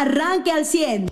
arranque al 100.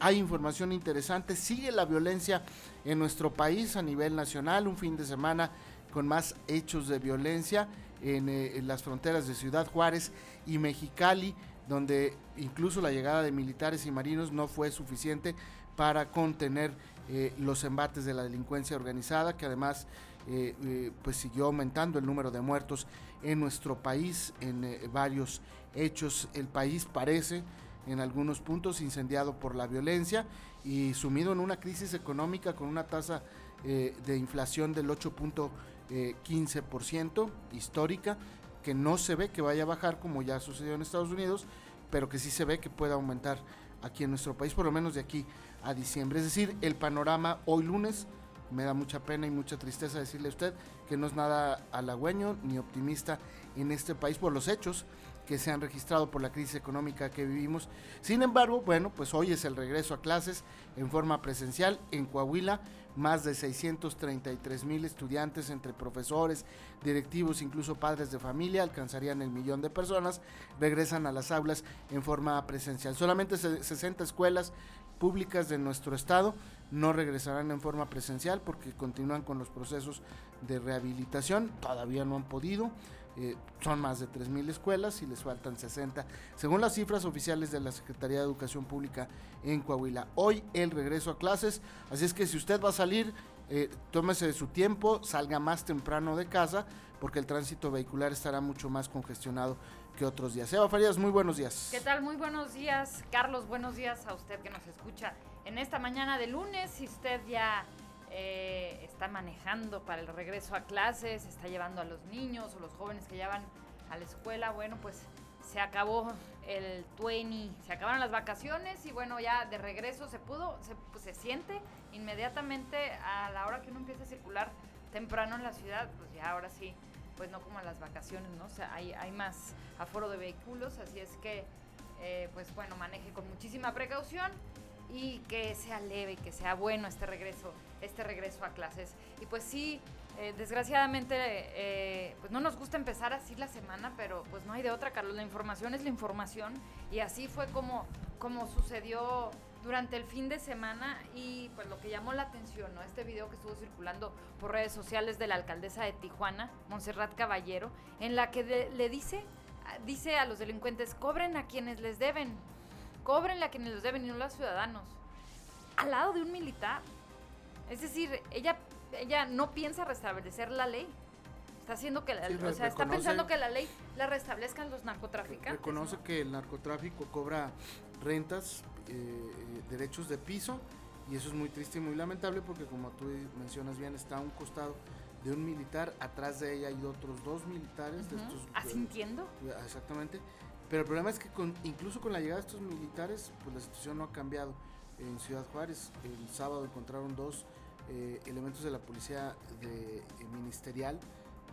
Hay información interesante, sigue la violencia en nuestro país a nivel nacional, un fin de semana con más hechos de violencia en, eh, las fronteras de Ciudad Juárez y Mexicali, donde incluso la llegada de militares y marinos no fue suficiente para contener eh, los embates de la delincuencia organizada, que además eh, pues siguió aumentando el número de muertos en nuestro país en varios hechos. El país parece en algunos puntos incendiado por la violencia y sumido en una crisis económica con una tasa eh, de inflación del 8.15% histórica que no se ve que vaya a bajar como ya sucedió en Estados Unidos, pero que sí se ve que puede aumentar aquí en nuestro país, por lo menos de aquí a diciembre. Es decir, el panorama hoy lunes, me da mucha pena y mucha tristeza decirle a usted que no es nada halagüeño ni optimista en este país por los hechos que se han registrado por la crisis económica que vivimos. Sin embargo, bueno, pues hoy es el regreso a clases en forma presencial en Coahuila. Más de 633 mil estudiantes entre profesores, directivos, incluso padres de familia, alcanzarían el millón de personas, regresan a las aulas en forma presencial. Solamente 60 escuelas públicas de nuestro estado no regresarán en forma presencial porque continúan con los procesos de rehabilitación, todavía no han podido. Eh, son más de 3.000 escuelas y les faltan 60, según las cifras oficiales de la Secretaría de Educación Pública en Coahuila. Hoy el regreso a clases, así es que si usted va a salir, eh, tómese su tiempo, salga más temprano de casa, porque el tránsito vehicular estará mucho más congestionado que otros días. Eva Farías, muy buenos días. ¿Qué tal? Muy buenos días, Carlos. Buenos días a usted que nos escucha en esta mañana de lunes. Si usted ya eh, está manejando para el regreso a clases, está llevando a los niños o los jóvenes que ya van a la escuela, bueno, pues se acabó el 20, se acabaron las vacaciones y bueno, ya de regreso se pudo, se, pues, se siente inmediatamente a la hora que uno empieza a circular temprano en la ciudad, pues ya ahora sí, pues no como a las vacaciones, ¿no? O sea, hay, hay más aforo de vehículos, así es que, eh, pues bueno, maneje con muchísima precaución y que sea leve, que sea bueno este regreso, este regreso a clases. Y pues sí, eh, desgraciadamente, eh, pues no nos gusta empezar así la semana, pero pues no hay de otra, Carlos. La información es la información y así fue como, como sucedió durante el fin de semana y pues lo que llamó la atención, ¿no? Este video que estuvo circulando por redes sociales de la alcaldesa de Tijuana, Montserrat Caballero, en la que de- le dice, dice a los delincuentes, cobren a quienes les deben, cobren a quienes les deben y no a los ciudadanos. Al lado de un militar. Es decir, ella, ella no piensa restablecer la ley. Está haciendo que la, Sí, o sea, está pensando que la ley la restablezcan los narcotraficantes. Reconoce ¿no? que el narcotráfico cobra rentas, eh, eh, derechos de piso, y eso es muy triste y muy lamentable porque como tú mencionas bien, está a un costado de un militar, atrás de ella hay otros dos militares. de estos, eh, Asintiendo. Exactamente. Pero el problema es que con, incluso con la llegada de estos militares, pues la situación no ha cambiado. En Ciudad Juárez, el sábado encontraron dos eh, elementos de la policía de, eh, ministerial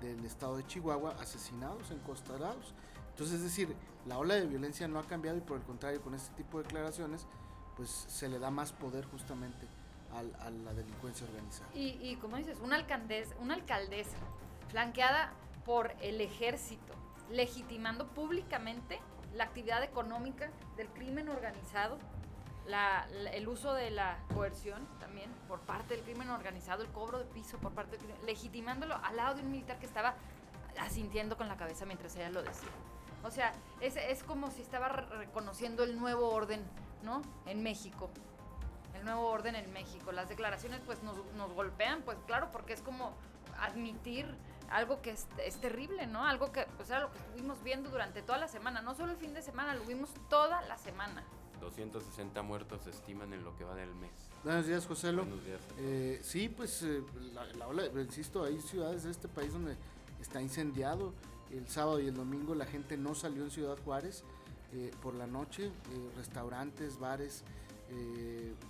del estado de Chihuahua asesinados, encostados. Entonces, es decir, la ola de violencia no ha cambiado y por el contrario, con este tipo de declaraciones, pues se le da más poder justamente al- a la delincuencia organizada. Y, y como dices, una alcaldesa, una alcaldesa flanqueada por el ejército, legitimando públicamente la actividad económica del crimen organizado, la- la- el uso de la coerción también por parte del crimen organizado, el cobro de piso por parte del crimen, legitimándolo al lado de un militar que estaba asintiendo con la cabeza mientras ella lo decía. O sea, es, es como si estaba re- reconociendo el nuevo orden, ¿no? En México el nuevo orden en México. Las declaraciones pues nos, nos golpean, pues claro, porque es como admitir algo que es, es terrible, ¿no? Algo que pues era lo que estuvimos viendo durante toda la semana, no solo el fin de semana, lo vimos toda la semana. 260 muertos se estiman en lo que va del mes. Buenos días, José Buenos días. Eh, sí, pues eh, la, la ola, insisto, hay ciudades de este país donde está incendiado. El sábado y el domingo la gente no salió en Ciudad Juárez eh, por la noche. eh, restaurantes, bares,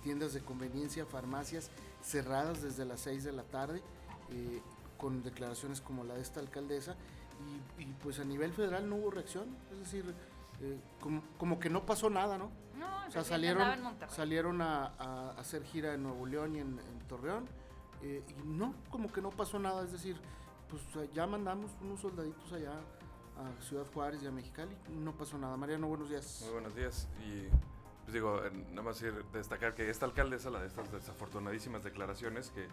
tiendas de conveniencia, farmacias cerradas desde las 6 de la tarde, con declaraciones como la de esta alcaldesa. Y, y, pues a nivel federal no hubo reacción, es decir, eh, como, como que no pasó nada, ¿no? No, O sea, salieron, andaba en Monterrey. salieron a, a hacer gira en Nuevo León y en, en Torreón. eh, y no, como que no pasó nada. Es decir, pues ya mandamos unos soldaditos allá a Ciudad Juárez y a Mexicali. No pasó nada. Mariano, buenos días. Muy buenos días. Y pues digo, nada más destacar que esta alcaldesa, la de estas desafortunadísimas declaraciones, que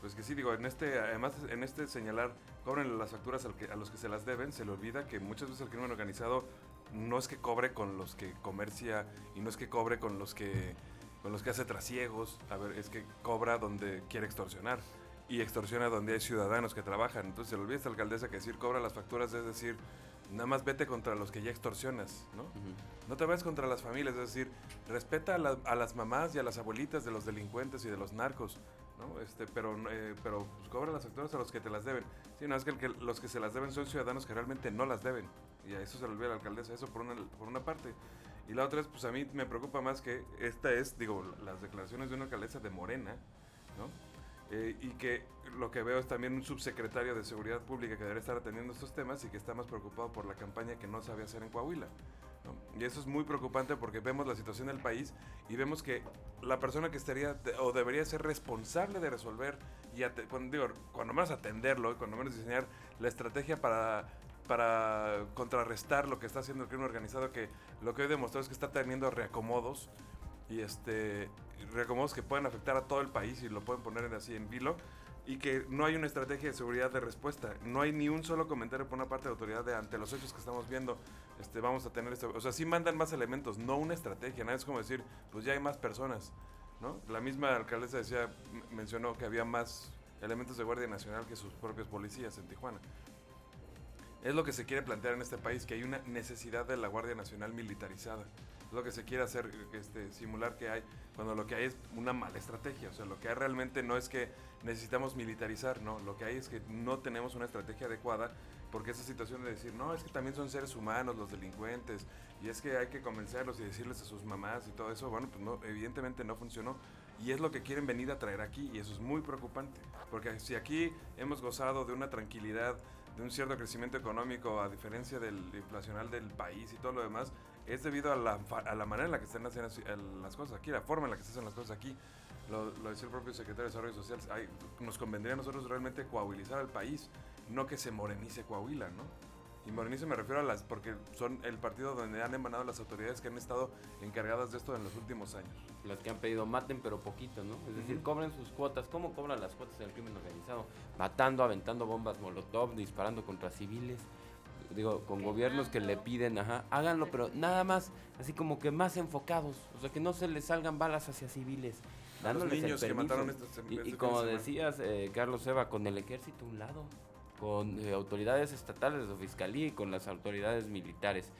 pues que sí, digo, en este, además en este señalar, cobren las facturas al que, a los que se las deben, se le olvida que muchas veces el crimen organizado no es que cobre con los que comercia y no es que cobre con los que con los que hace trasiegos, a ver, es que cobra donde quiere extorsionar y extorsiona donde hay ciudadanos que trabajan. Entonces se le olvida esta alcaldesa que decir cobra las facturas es decir, nada más vete contra los que ya extorsionas, ¿no? No te vayas contra las familias, es decir, respeta a, las mamás y a las abuelitas de los delincuentes y de los narcos, ¿no? Este, pero eh, pero pues, cobra las facturas a los que te las deben. Sí, no, es que, los que se las deben son ciudadanos que realmente no las deben. Y a eso se le olvida la alcaldesa, eso por una, por una parte. Y la otra es, pues a mí me preocupa más que esta es, digo, las declaraciones de una alcaldesa de Morena, ¿no? Eh, y que lo que veo es también un subsecretario de Seguridad Pública que debería estar atendiendo estos temas y que está más preocupado por la campaña que no sabe hacer en Coahuila. Y eso es muy preocupante porque vemos la situación del país y vemos que la persona que estaría o debería ser responsable de resolver y cuando, digo, cuando menos atenderlo cuando menos diseñar la estrategia para para contrarrestar lo que está haciendo el crimen organizado, que lo que hoy demostrado es que está teniendo reacomodos y este reacomodos que pueden afectar a todo el país y lo pueden poner así en vilo y que no hay una estrategia de seguridad de respuesta. No hay ni un solo comentario por una parte de la autoridad de ante los hechos que estamos viendo, este, vamos a tener esto. O sea, sí mandan más elementos, no una estrategia. Nada es como decir, pues ya hay más personas. ¿no? La misma alcaldesa decía, mencionó que había más elementos de Guardia Nacional que sus propios policías en Tijuana. Es lo que se quiere plantear en este país, que hay una necesidad de la Guardia Nacional militarizada. Es lo que se quiere hacer, este, simular que hay, cuando lo que hay es una mala estrategia. O sea, lo que hay realmente no es que necesitamos militarizar, no. Lo que hay es que no tenemos una estrategia adecuada, porque esa situación de decir, no, es que también son seres humanos los delincuentes, y es que hay que convencerlos y decirles a sus mamás y todo eso, bueno, pues no, evidentemente no funcionó. Y es lo que quieren venir a traer aquí, y eso es muy preocupante, porque si aquí hemos gozado de una tranquilidad de un cierto crecimiento económico a diferencia del inflacional del país y todo lo demás, es debido a la, a la manera en la que están haciendo las cosas aquí, la forma en la que se hacen las cosas aquí. Lo, lo decía el propio secretario de Desarrollo Social, nos convendría a nosotros realmente coahuilizar al país, no que se morenice Coahuila, ¿no? Y morenice me refiero a las, porque son el partido donde han emanado las autoridades que han estado encargadas de esto en los últimos años. Las que han pedido maten pero poquito, ¿no? Es decir, cobren sus cuotas. ¿Cómo cobran las cuotas del crimen organizado? Matando, aventando bombas molotov, disparando contra civiles. Digo, con gobiernos que le piden, ajá, háganlo, pero nada más, así como que más enfocados. O sea, que no se les salgan balas hacia civiles. Dándoles niños que mataron estos, y, y, como decías, eh, Carlos Eva, con el ejército a un lado con eh, autoridades estatales de fiscalía y con las autoridades militares.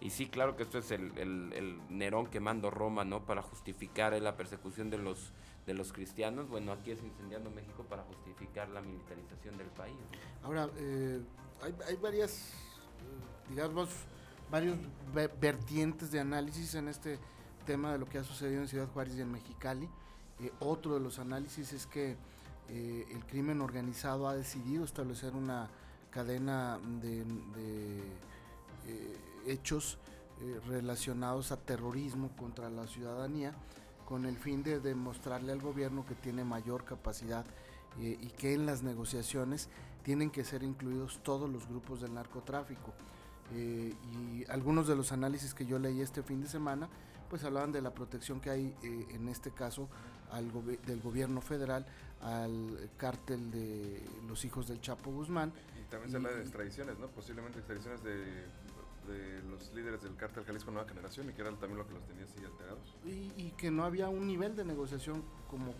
Y sí, claro que esto es el, el, Nerón quemando Roma, ¿no? Para justificar eh, la persecución de los, de los cristianos. Bueno, aquí es incendiando México para justificar la militarización del país. Ahora, eh, hay, hay, varias, digamos, varios vertientes de análisis en este tema de lo que ha sucedido en Ciudad Juárez y en Mexicali. otro de los análisis es que eh, el crimen organizado ha decidido establecer una cadena de, eh, hechos eh, relacionados a terrorismo contra la ciudadanía con el fin de demostrarle al gobierno que tiene mayor capacidad y que en las negociaciones tienen que ser incluidos todos los grupos del narcotráfico. y algunos de los análisis que yo leí este fin de semana pues hablaban de la protección que hay en este caso del gobierno federal al cártel de los hijos del Chapo Guzmán. Y también se habla de extradiciones, ¿no? Posiblemente extradiciones de, los líderes del cártel Jalisco Nueva Generación y que era también lo que los tenía así alterados. Y, que no había un nivel de negociación como,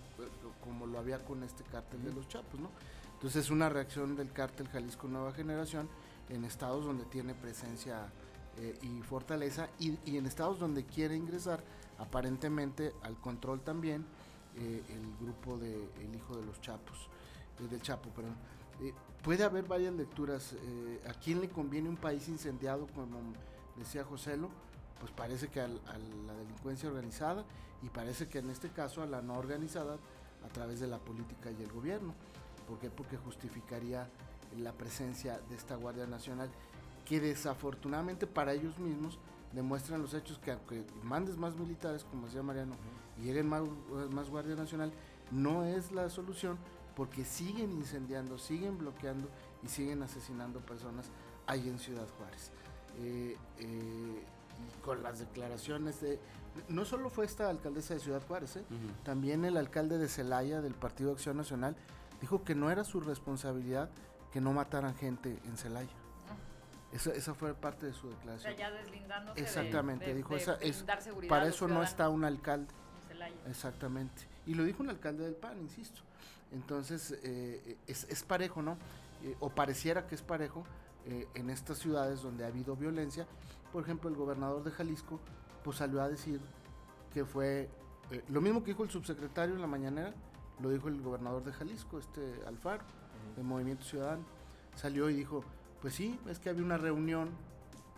como lo había con este cártel de los Chapos, ¿no? Entonces es una reacción del cártel Jalisco Nueva Generación en estados donde tiene presencia eh, y fortaleza y, y en estados donde quiere ingresar aparentemente al control también eh, el grupo de El Hijo de los Chapos, eh, del Chapo, perdón. Eh, puede haber varias lecturas. ¿A quién le conviene un país incendiado, como decía Joselo? Pues parece que a la delincuencia organizada y parece que en este caso a la no organizada a través de la política y el gobierno. ¿Por qué? Porque justificaría la presencia de esta Guardia Nacional que desafortunadamente para ellos mismos demuestran los hechos que aunque mandes más militares, como decía Mariano, y lleguen más, más Guardia Nacional, no es la solución porque siguen incendiando, siguen bloqueando y siguen asesinando personas ahí en Ciudad Juárez. Eh, eh, y con las declaraciones de... No solo fue esta alcaldesa de Ciudad Juárez, ¿eh? también el alcalde de Celaya del Partido Acción Nacional dijo que no era su responsabilidad que no mataran gente en Celaya. Esa, esa fue parte de su O declaración. sea, ya deslindándose de- Exactamente, de, dijo, de esa es- brindar seguridad Para eso no está un alcalde. En Celaya. Exactamente. Y lo dijo un alcalde del PAN, insisto. Entonces, eh, es, es parejo, ¿no? Eh, o pareciera que es parejo eh, en estas ciudades donde ha habido violencia. Por ejemplo, el gobernador de Jalisco, pues salió a decir que fue eh, lo mismo que dijo el subsecretario en la mañanera, lo dijo el gobernador de Jalisco, este Alfaro, de Movimiento Ciudadano. Salió y dijo, pues sí, es que había una reunión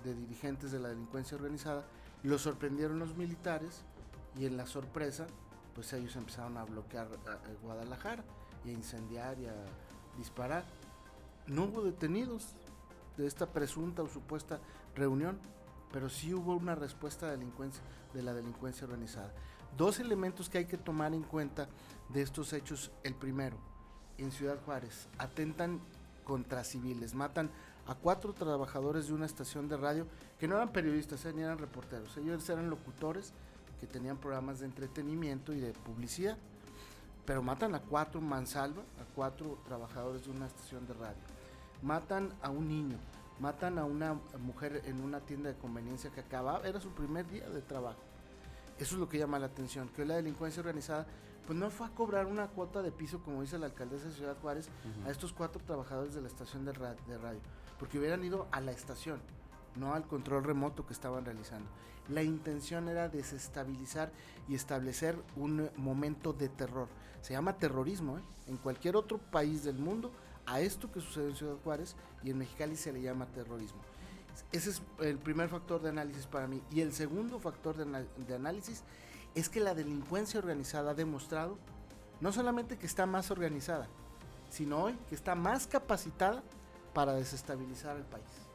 de dirigentes de la delincuencia organizada, lo sorprendieron los militares y en la sorpresa, pues ellos empezaron a bloquear a- a Guadalajara y a incendiar y a disparar. No hubo detenidos de esta presunta o supuesta reunión, pero sí hubo una respuesta de, delincuencia, de la delincuencia organizada. Dos elementos que hay que tomar en cuenta de estos hechos. El primero, en Ciudad Juárez, atentan contra civiles, matan a cuatro trabajadores de una estación de radio que no eran periodistas, eh, ni eran reporteros, ellos eran locutores que tenían programas de entretenimiento y de publicidad, pero matan a cuatro mansalva, a cuatro trabajadores de una estación de radio, matan a un niño, matan a una mujer en una tienda de conveniencia que acababa, era su primer día de trabajo. Eso es lo que llama la atención, que hoy la delincuencia organizada pues no fue a cobrar una cuota de piso, como dice la alcaldesa de Ciudad Juárez, a estos cuatro trabajadores de la estación de, ra- de radio, porque hubieran ido a la estación, no al control remoto que estaban realizando. La intención era desestabilizar y establecer un momento de terror. Se llama terrorismo, ¿eh? En cualquier otro país del mundo, a esto que sucede en Ciudad Juárez y en Mexicali se le llama terrorismo. Ese es el primer factor de análisis para mí. Y el segundo factor de, de análisis es que la delincuencia organizada ha demostrado no solamente que está más organizada, sino hoy que está más capacitada para desestabilizar el país.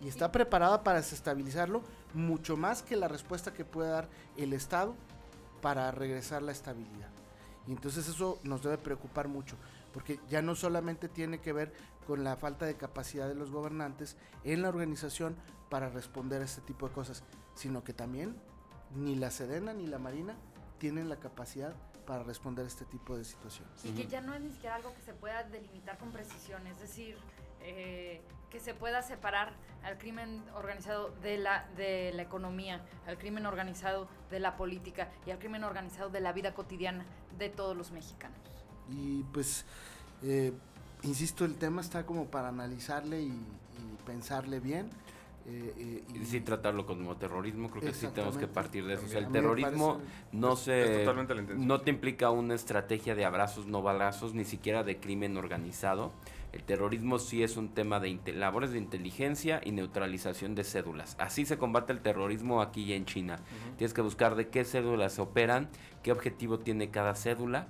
Y está preparada para desestabilizarlo mucho más que la respuesta que puede dar el Estado para regresar la estabilidad. Y entonces eso nos debe preocupar mucho, porque ya no solamente tiene que ver con la falta de capacidad de los gobernantes en la organización para responder a este tipo de cosas, sino que también ni la Sedena ni la Marina tienen la capacidad para responder a este tipo de situaciones. Y que ya no es ni siquiera algo que se pueda delimitar con precisión, es decir, eh, que se pueda separar al crimen organizado de la, de la economía, al crimen organizado de la política y al crimen organizado de la vida cotidiana de todos los mexicanos. Y pues, eh, insisto, el tema está como para analizarle y, y pensarle bien. eh, eh, Y sí tratarlo como terrorismo, creo que sí tenemos que partir de eso. O sea, el terrorismo no se no te implica una estrategia de abrazos no balazos ni siquiera de crimen organizado el terrorismo sí es un tema de labores de inteligencia y neutralización de cédulas así se combate el terrorismo aquí y en China tienes que buscar de qué cédulas operan qué objetivo tiene cada cédula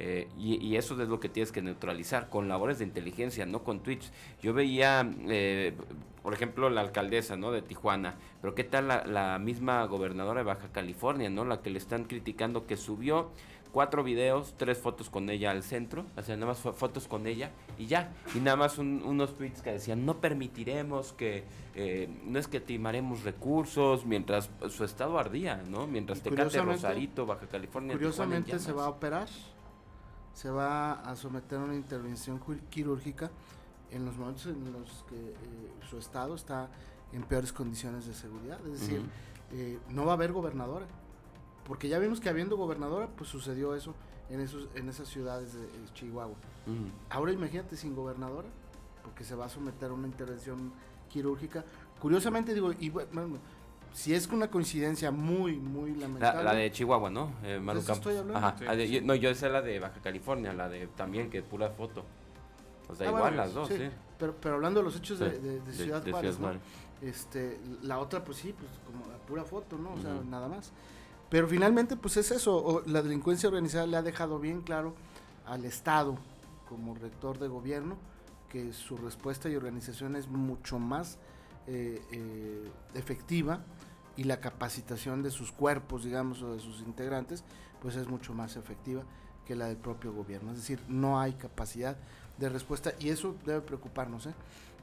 eh, y, y eso es lo que tienes que neutralizar con labores de inteligencia, no con tweets. Yo veía, eh, por ejemplo, la alcaldesa ¿no? de Tijuana, pero ¿qué tal la, la misma gobernadora de Baja California, ¿no? la que le están criticando que subió cuatro videos, tres fotos con ella al centro, o sea, nada más fotos con ella y ya, y nada más un- unos tweets que decían, no permitiremos que, eh, no es que timaremos recursos, mientras su estado ardía, ¿no? Mientras Tecate, Rosarito, Baja California, Tijuana Curiosamente se va a operar, se va a someter a una intervención quirúrgica en los momentos en los que eh, su estado está en peores condiciones de seguridad. Es decir, eh, no va a haber gobernadora. Porque ya vimos que habiendo gobernadora, pues sucedió eso en, esos, en esas ciudades de Chihuahua. Ujú. Ahora imagínate sin gobernadora, porque se va a someter a una intervención quirúrgica. Curiosamente digo, y bu- bueno, si es una coincidencia muy, muy lamentable. La, la de Chihuahua, ¿no? Eh, estoy hablando. Ajá. Sí, ah, de- sí. yo- no, yo sé la de Baja California, la de también que pura foto. O sea, Ah, igual bueno, las dos, sí, sí. Pero, pero hablando de los hechos de, Sí, de- de de- Ciudad de Juárez, Ciudad ¿no? Este, la otra, pues sí, pues como la pura foto, ¿no? O sea, nada más. Pero finalmente, pues es eso. la delincuencia organizada le ha dejado bien claro al Estado, como rector de gobierno, que su respuesta y organización es mucho más eh, eh, efectiva y la capacitación de sus cuerpos, digamos, o de sus integrantes, pues es mucho más efectiva que la del propio gobierno. Es decir, no hay capacidad de respuesta y eso debe preocuparnos, ¿eh?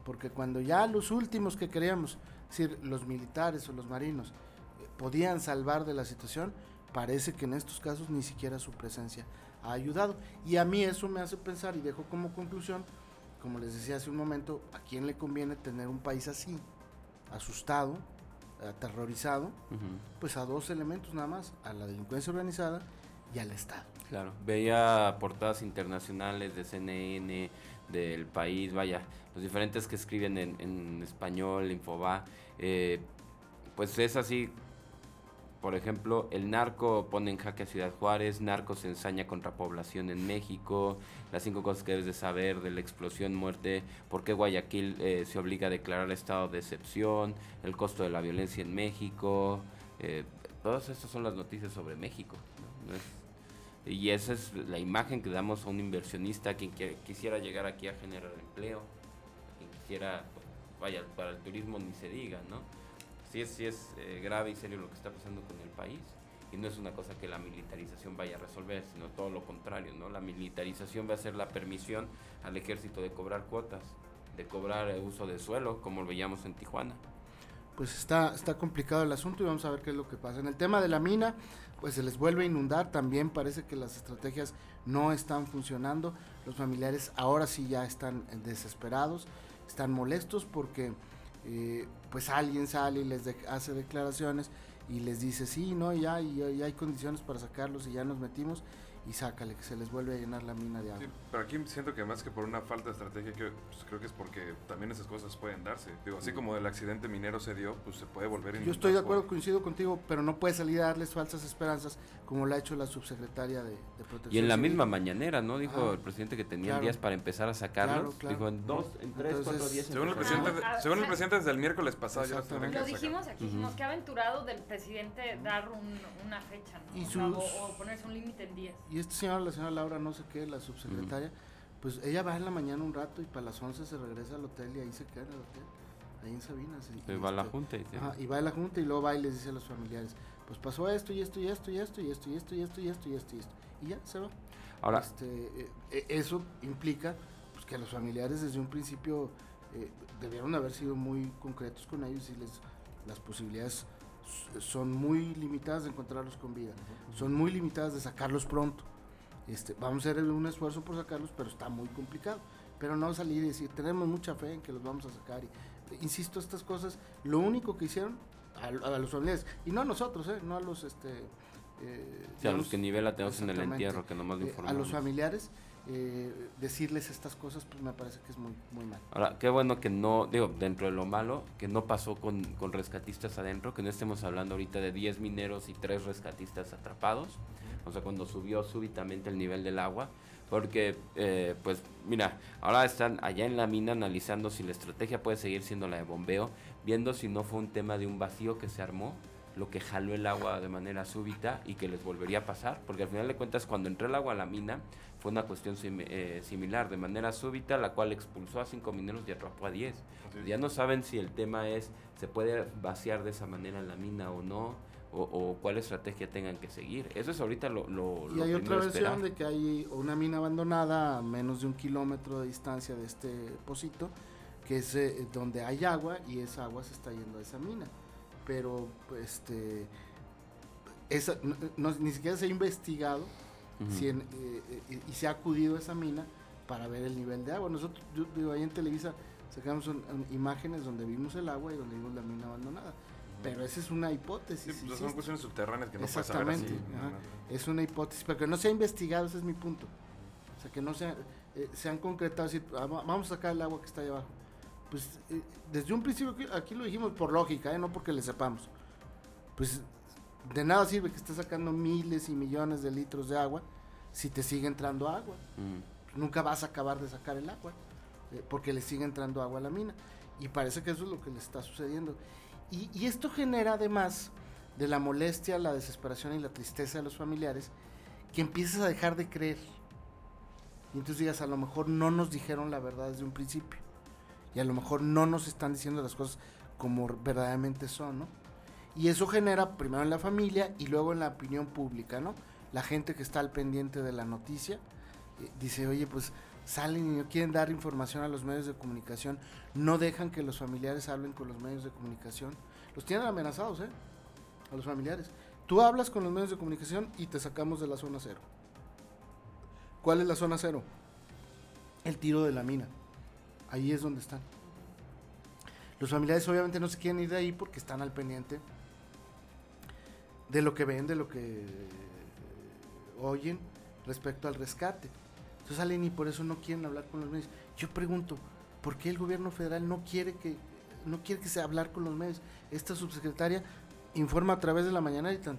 porque cuando ya los últimos que queríamos, es decir, los militares o los marinos, podían salvar de la situación, parece que en estos casos ni siquiera su presencia ha ayudado. Y a mí eso me hace pensar y dejo como conclusión, como les decía hace un momento, ¿a quién le conviene tener un país así, asustado, aterrorizado? Pues a dos elementos nada más, a la delincuencia organizada y al Estado. Claro, veía portadas internacionales de CNN, del país, vaya, los diferentes que escriben en, en español, Infoba, eh, pues es así, por ejemplo, el narco pone en jaque a Ciudad Juárez, narco se ensaña contra población en México, las cinco cosas que debes de saber de la explosión, muerte, por qué Guayaquil eh, se obliga a declarar estado de excepción, el costo de la violencia en México, eh, todas estas son las noticias sobre México. y esa es la imagen que damos a un inversionista, quien quisiera llegar aquí a generar empleo, quien quisiera, vaya, para el turismo ni se diga, ¿no? Sí es, sí es eh, grave y serio lo que está pasando con el país y no es una cosa que la militarización vaya a resolver, sino todo lo contrario, ¿no? La militarización va a ser la permisión al ejército de cobrar cuotas, de cobrar eh, uso de suelo, como lo veíamos en Tijuana. Pues está, está complicado el asunto y vamos a ver qué es lo que pasa. En el tema de la mina, pues se les vuelve a inundar, también parece que las estrategias no están funcionando, los familiares ahora sí ya están desesperados, están molestos porque eh, pues alguien sale y les hace declaraciones y les dice, sí, no, ya, y, hay condiciones para sacarlos y ya nos metimos y sácale, que se les vuelve a llenar la mina de agua. Sí, pero aquí siento que más que por una falta de estrategia, que, pues, creo que es porque también esas cosas pueden darse. Digo, así como el accidente minero se dio, pues se puede volver a Yo estoy de acuerdo, coincido contigo, pero no puede salir a darles falsas esperanzas como lo ha hecho la subsecretaria de, Protección Y en la misma mañanera, ¿no? Dijo el presidente que tenía días para empezar a sacarlos. Dijo en dos, en tres, cuatro días. Según, el presidente, según el presidente desde el miércoles pasado ya Lo dijimos aquí, dijimos que aventurado del presidente dar una fecha, ¿no? o, ponerse un límite en días. Y este señor, la señora Laura, no sé qué, la subsecretaria, pues ella va en la mañana un rato y para las 11 se regresa al hotel y ahí se queda en el hotel, ahí en Sabinas. Y, va a la este, junta. Y, y va a la junta y luego va y les dice a los familiares, pues pasó esto y esto y esto y esto y esto y esto y esto y esto y esto y esto. Y ya se va. Ahora, este, eh, eh, eso implica pues, que los familiares desde un principio eh, debieron haber sido muy concretos con ellos y les las posibilidades son muy limitadas de encontrarlos con vida, son muy limitadas de sacarlos pronto. Este, vamos a hacer un esfuerzo por sacarlos, pero está muy complicado. Pero no salir y decir, tenemos mucha fe en que los vamos a sacar. Y, insisto, estas cosas, lo único que hicieron a, los familiares, y no a nosotros, ¿eh? no a los... Este, eh, a los que nivela tenemos en el entierro, que nomás eh, A los familiares, eh, decirles estas cosas, pues me parece que es muy, muy mal. Ahora, qué bueno que no, digo, dentro de lo malo, que no pasó con, con rescatistas adentro, que no estemos hablando ahorita de 10 mineros y 3 rescatistas atrapados, o sea, cuando subió súbitamente el nivel del agua, porque, eh, pues, mira, ahora están allá en la mina analizando si la estrategia puede seguir siendo la de bombeo, viendo si no fue un tema de un vacío que se armó, lo que jaló el agua de manera súbita y que les volvería a pasar, porque al final de cuentas cuando entró el agua a la mina fue una cuestión eh, similar, de manera súbita, la cual expulsó a cinco mineros y atrapó a diez. Ya no saben si el tema es, se puede vaciar de esa manera la mina o no, o, cuál estrategia tengan que seguir. Eso es ahorita lo, lo Y hay otra versión de que hay una mina abandonada a menos de un kilómetro de distancia de este pocito, que es eh, donde hay agua y esa agua se está yendo a esa mina. Pero, este, esa, ni siquiera se ha investigado si eh, eh, y se ha acudido a esa mina para ver el nivel de agua. Nosotros, yo digo, ahí en Televisa sacamos imágenes donde vimos el agua y donde vimos la mina abandonada. Pero esa es una hipótesis. Pues son cuestiones subterráneas que no puedes saber así. Es una hipótesis, pero que no se ha investigado, ese es mi punto. O sea, que no se, eh, se han concretado, decir, ah, vamos a sacar el agua que está ahí abajo. Pues eh, desde un principio, aquí lo dijimos por lógica, ¿eh? no porque le sepamos. Pues de nada sirve que estés sacando miles y millones de litros de agua si te sigue entrando agua. Nunca vas a acabar de sacar el agua eh, porque le sigue entrando agua a la mina. Y parece que eso es lo que le está sucediendo. Y, esto genera además de la molestia, la desesperación y la tristeza de los familiares, que empiezas a dejar de creer. Y entonces digas, a lo mejor no nos dijeron la verdad desde un principio. Y a lo mejor no nos están diciendo las cosas como verdaderamente son, ¿no? Y eso genera primero en la familia y luego en la opinión pública, ¿no? La gente que está al pendiente de la noticia eh, dice, oye, pues salen y no quieren dar información a los medios de comunicación, no dejan que los familiares hablen con los medios de comunicación. Los tienen amenazados, ¿eh? A los familiares. Tú hablas con los medios de comunicación y te sacamos de la zona cero. ¿Cuál es la zona cero? El tiro de la mina. Ahí es donde están. Los familiares obviamente no se quieren ir de ahí porque están al pendiente de lo que ven, de lo que oyen respecto al rescate. Entonces salen y por eso no quieren hablar con los medios. Yo pregunto, ¿por qué el gobierno federal no quiere que no quiere que se hablar con los medios? Esta subsecretaria informa a través de la mañana y tan,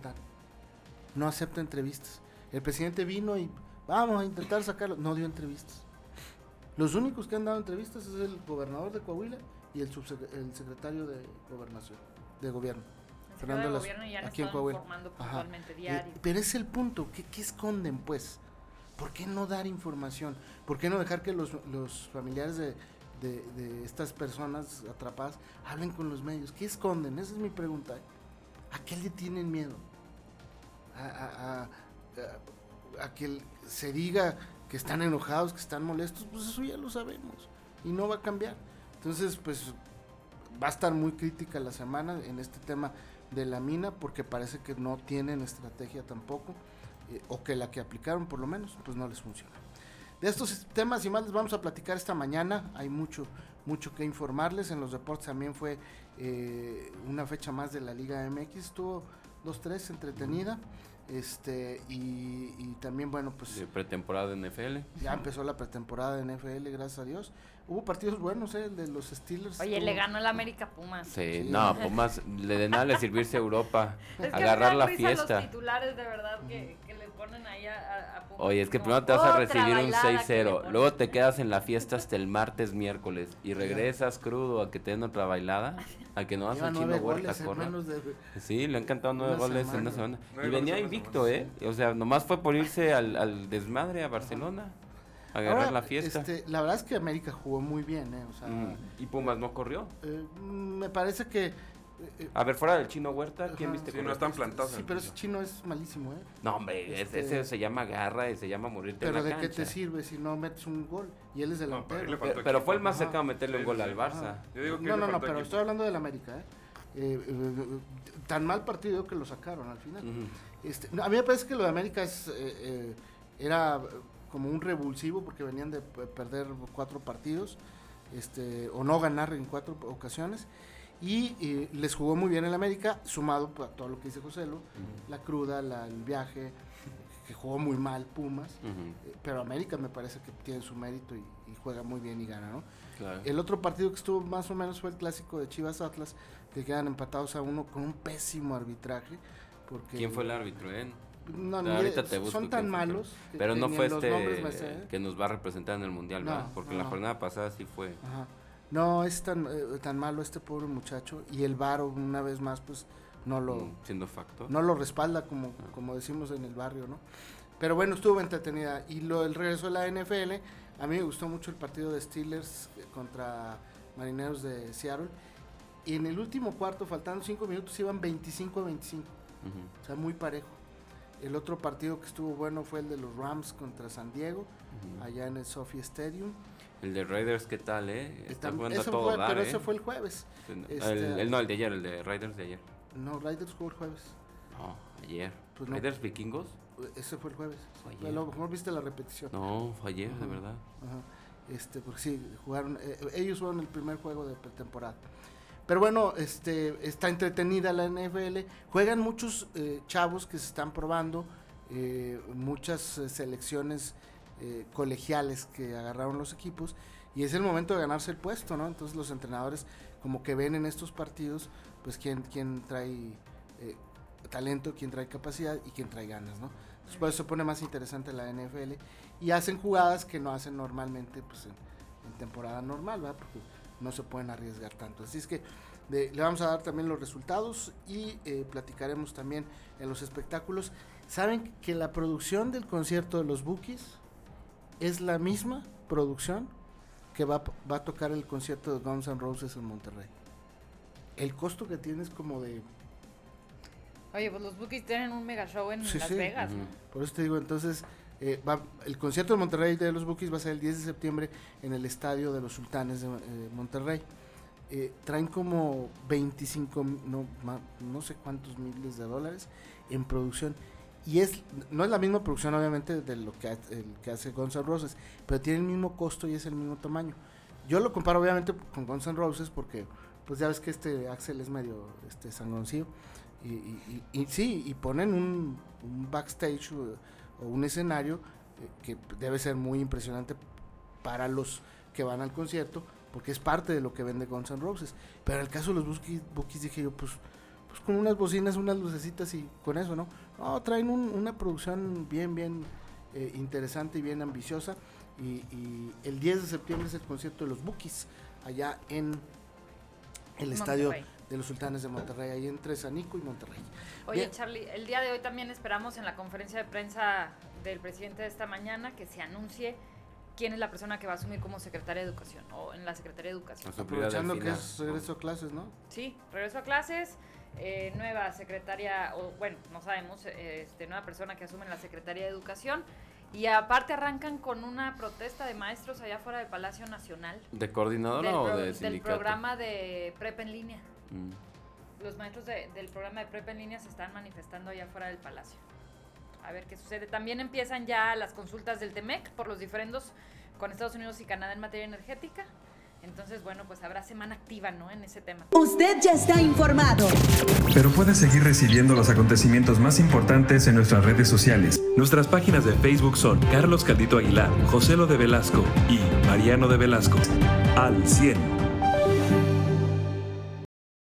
No acepta entrevistas. El presidente vino y vamos a intentar sacarlo. No dio entrevistas. Los únicos que han dado entrevistas es el gobernador de Coahuila y el, el secretario de gobernación, de gobierno. Fernando Las, aquí en Coahuila. Diario. pero es el punto, ¿qué, ¿qué, esconden pues? ¿Por qué no dar información? ¿Por qué no dejar que los, los familiares de, de, estas personas atrapadas hablen con los medios? ¿Qué esconden? Esa es mi pregunta. ¿A qué le tienen miedo? A, a, que se diga que están enojados, que están molestos, pues eso ya lo sabemos y no va a cambiar. Entonces, pues va a estar muy crítica la semana en este tema de la mina porque parece que no tienen estrategia tampoco eh, o que la que aplicaron por lo menos pues no les funciona. De estos temas y más les vamos a platicar esta mañana, hay mucho mucho que informarles, en los deportes también fue eh, una fecha más de la Liga MX, estuvo 2-3 entretenida. Este, y, también, bueno, pues. De pretemporada de NFL. Ya empezó la pretemporada de NFL, gracias a Dios. Hubo partidos buenos, ¿eh? El de los Steelers. Oye, le ganó el América Pumas. Sí, no, Pumas, le de nada le servirse a Europa. agarrar la fiesta. Los titulares, de verdad, que, le ponen ahí a, Pumas. Oye, es que primero te vas a recibir un 6-0. Luego te quedas en la fiesta hasta el martes, miércoles. Y regresas crudo a que te den otra bailada. A que no vas a chino huerta, corra. Sí, le han cantado nueve goles en una semana. Y venía invicto, ¿eh? O sea, nomás fue por irse al, al desmadre a Barcelona agarrar la fiesta. Este, la verdad es que América jugó muy bien, ¿eh? Mm, ¿Y Pumas no corrió? Eh, me parece que... Eh, a ver, fuera del chino Huerta, ¿quién viste? Sí, no están plantados. Sí, pero ese chino es malísimo, ¿eh? No, hombre, este, ese se llama garra y se llama morirte Pero en la ¿de qué te sirve si no metes un gol? Y él es delantero. No, pero, pero, fue el más cercano a meterle un gol al Barça. no, no, no, pero estoy hablando del América, ¿eh? tan mal partido que lo sacaron al final. este, a mí me parece que lo de América es, era como un revulsivo porque venían de perder cuatro partidos este, o no ganar en cuatro ocasiones y, les jugó muy bien el América sumado a todo lo que dice José Lu, la cruda, el viaje que jugó muy mal Pumas eh, pero América me parece que tiene su mérito y, juega muy bien y gana ¿no? el otro partido que estuvo más o menos fue el clásico de Chivas Atlas que quedan empatados a uno con un pésimo arbitraje porque ¿Quién fue el árbitro? Eh? No, son tan malos. pero no fue este que nos va a representar en el mundial, Porque la jornada pasada sí fue. No, es tan, eh, tan malo este pobre muchacho. Y el Varo, una vez más, pues no lo. Mm, siendo factor. No lo respalda, como, ah. como decimos en el barrio, ¿no? Pero bueno, estuvo entretenida. Y lo el regreso de la NFL, a mí me gustó mucho el partido de Steelers contra Marineros de Seattle. Y en el último cuarto, faltando cinco minutos, iban 25 a 25. O sea, muy parejo. El otro partido que estuvo bueno fue el de los Rams contra San Diego, allá en el Sophie Stadium. El de Raiders, ¿qué tal, eh? Está jugando todo fue, Pero ese ¿eh? fue el jueves. Este, el, no, el de ayer, el de Raiders de ayer. No, Raiders jugó el jueves. No, ayer. Pues ¿Raiders vikingos? Ese fue el jueves. A lo mejor viste la repetición. No, fue ayer, de verdad. Ajá. Este, porque sí, jugaron, eh, ellos fueron el primer juego de pretemporada. Pero bueno, este, está entretenida la NFL. Juegan muchos eh, chavos que se están probando, eh, muchas eh, selecciones colegiales que agarraron los equipos. Y es el momento de ganarse el puesto, ¿no? Entonces los entrenadores como que ven en estos partidos, pues quién, quién trae talento, quién trae capacidad y quién trae ganas, ¿no? Entonces por eso se pone más interesante la NFL. Y hacen jugadas que no hacen normalmente pues en, en temporada normal, ¿verdad? Porque no se pueden arriesgar tanto. Así es que le vamos a dar también los resultados y eh, platicaremos también en los espectáculos. ¿Saben que la producción del concierto de los Bookies es la misma producción que va, va a tocar el concierto de Guns N' Roses en Monterrey? El costo que tiene es como de Oye, pues los Bookies tienen un mega show en Las Vegas. Por eso te digo, entonces Eh, va- el concierto de Monterrey de los Bookies va a ser el 10 de septiembre en el estadio de los Sultanes de eh, Monterrey. Eh, traen como 25, no, no sé cuántos miles de dólares en producción. Y es no es la misma producción, obviamente, de lo que, hace Guns N' Roses, pero tiene el mismo costo y es el mismo tamaño. Yo lo comparo, obviamente, con Guns N' Roses porque, pues ya ves que este Axel es medio este, sangroncillo. Y, y- y- y sí, y ponen un, un backstage o, un escenario eh, que debe ser muy impresionante para los que van al concierto, porque es parte de lo que vende Guns N' Roses. Pero en el caso de los Bookies, dije yo, pues, pues con unas bocinas, unas lucecitas y con eso, ¿no? No, traen un- una producción bien, bien eh, interesante y bien ambiciosa. Y, y el 10 de septiembre es el concierto de los Bookies, allá en el estadio. De los Sultanes de Monterrey, ahí entre Sanico y Monterrey. Oye, Bien. Charlie, el día de hoy también esperamos en la conferencia de prensa del presidente de esta mañana que se anuncie quién es la persona que va a asumir como secretaria de Educación o en la Secretaría de Educación. Nos Aprovechando que es regreso a clases, ¿no? Sí, regreso a clases, eh, nueva secretaria, o bueno, no sabemos, este, nueva persona que asume en la Secretaría de Educación. Y aparte arrancan con una protesta de maestros allá fuera del Palacio Nacional. ¿De coordinadora Del, o de del sindicato? programa de Prep en línea. Mm. Los maestros de- del programa de Prep en línea se están manifestando allá fuera del Palacio. A ver qué sucede. También empiezan ya las consultas del TEMEC por los diferendos con Estados Unidos y Canadá en materia energética. Entonces, bueno, pues habrá semana activa, ¿no? En ese tema. Usted ya está informado. Pero puedes seguir recibiendo los acontecimientos más importantes en nuestras redes sociales. Nuestras páginas de Facebook son Carlos Caldito Aguilar, José Lo de Velasco y Mariano de Velasco. Al 100.